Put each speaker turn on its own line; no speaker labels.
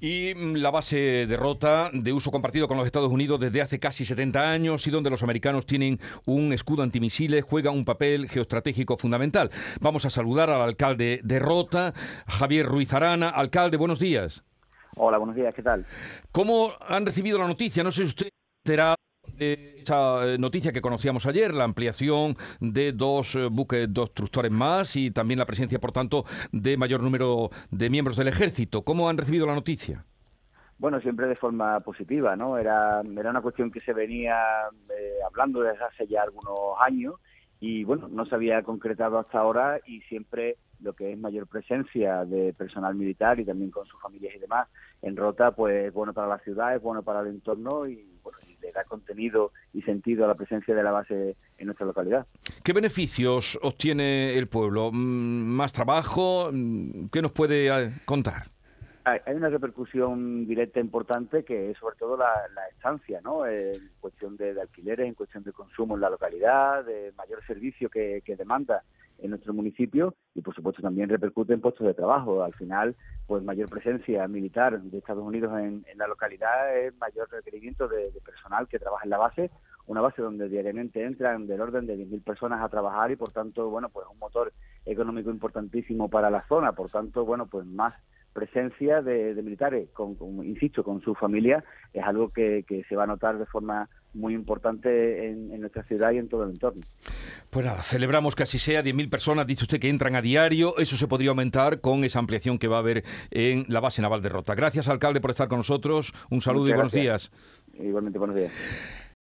Y mm, la base de Rota, de uso compartido con los Estados Unidos desde hace casi 70 años y donde los americanos tienen un escudo antimisiles, juega un papel geoestratégico fundamental. Vamos a saludar al alcalde de Rota, Javier Ruiz Arana. Alcalde, buenos días.
Hola, buenos días, ¿qué tal?
¿Cómo han recibido la noticia? No sé si usted será esa eh, noticia que conocíamos ayer, la ampliación de dos eh, buques, dos tructores más y también la presencia, por tanto, de mayor número de miembros del ejército. ¿Cómo han recibido la noticia?
Bueno, siempre de forma positiva, ¿no? Era, era una cuestión que se venía eh, hablando desde hace ya algunos años y, bueno, no se había concretado hasta ahora y siempre lo que es mayor presencia de personal militar y también con sus familias y demás en Rota, pues es bueno para la ciudad, es bueno para el entorno y, bueno, le da contenido y sentido a la presencia de la base en nuestra localidad.
¿Qué beneficios obtiene el pueblo? Mm, ¿Más trabajo? Mm, ¿Qué nos puede eh, contar?
Hay una repercusión directa importante que es sobre todo la, estancia, ¿no? En cuestión de, alquileres, en cuestión de consumo en la localidad, de mayor servicio que demanda en nuestro municipio y por supuesto también repercute en puestos de trabajo. Al final, pues mayor presencia militar de Estados Unidos en, la localidad es mayor requerimiento de, personal que trabaja en la base, una base donde diariamente entran del orden de 10.000 personas a trabajar y por tanto, bueno, pues un motor económico importantísimo para la zona, por tanto, bueno, pues más presencia de, militares, con, insisto, con su familia, es algo que, se va a notar de forma muy importante en, nuestra ciudad y en todo el entorno.
Pues nada, celebramos que así sea, 10.000 personas, dice usted, que entran a diario, eso se podría aumentar con esa ampliación que va a haber en la base naval de Rota. Gracias, alcalde, por estar con nosotros, un saludo y buenos días.
Igualmente, buenos días.